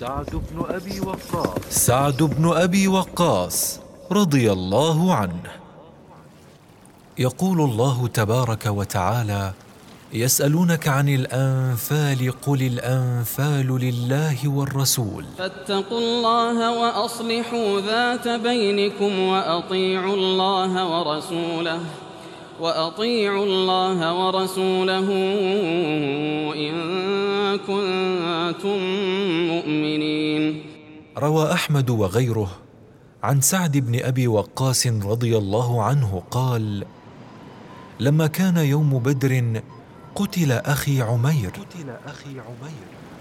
سعد بن أبي وقاص. سعد بن أبي وقاص رضي الله عنه. يقول الله تبارك وتعالى يسألونك عن الأنفال قل الأنفال لله والرسول. فاتقوا الله وأصلحوا ذات بينكم وأطيعوا الله ورسوله. وأطيعوا الله ورسوله إن كنتم مؤمنين. روى أحمد وغيره عن سعد بن أبي وقاص رضي الله عنه قال لما كان يوم بدر قتل أخي عمير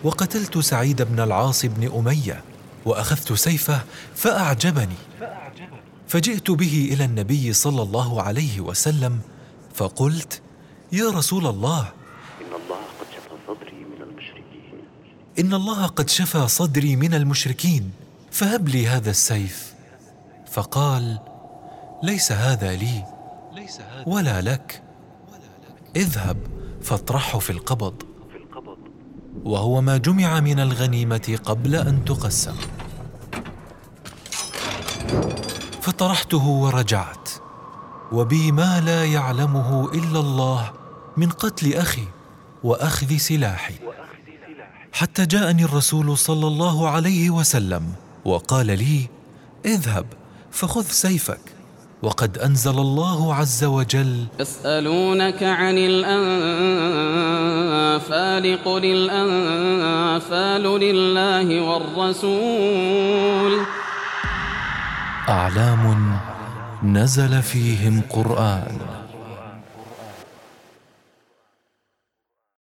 وقتلت سعيد بن العاص بن أمية وأخذت سيفه فأعجبني. فجئت به إلى النبي صلى الله عليه وسلم فقلت يا رسول الله إن الله قد شفى صدري من المشركين إن الله قد شفى صدري من المشركين فهب لي هذا السيف. فقال ليس هذا لي ولا لك اذهب فاطرحه في القبض. وهو ما جمع من الغنيمة قبل أن تقسم. فطرحته ورجعت. وبي ما لا يعلمه إلا الله من قتل أخي وأخذ سلاحي. حتى جاءني الرسول صلى الله عليه وسلم وقال لي اذهب فخذ سيفك. وقد أنزل الله عز وجل يسألونك عن الأنفال قل الأنفال لله والرسول. أعلام نزل فيهم قرآن.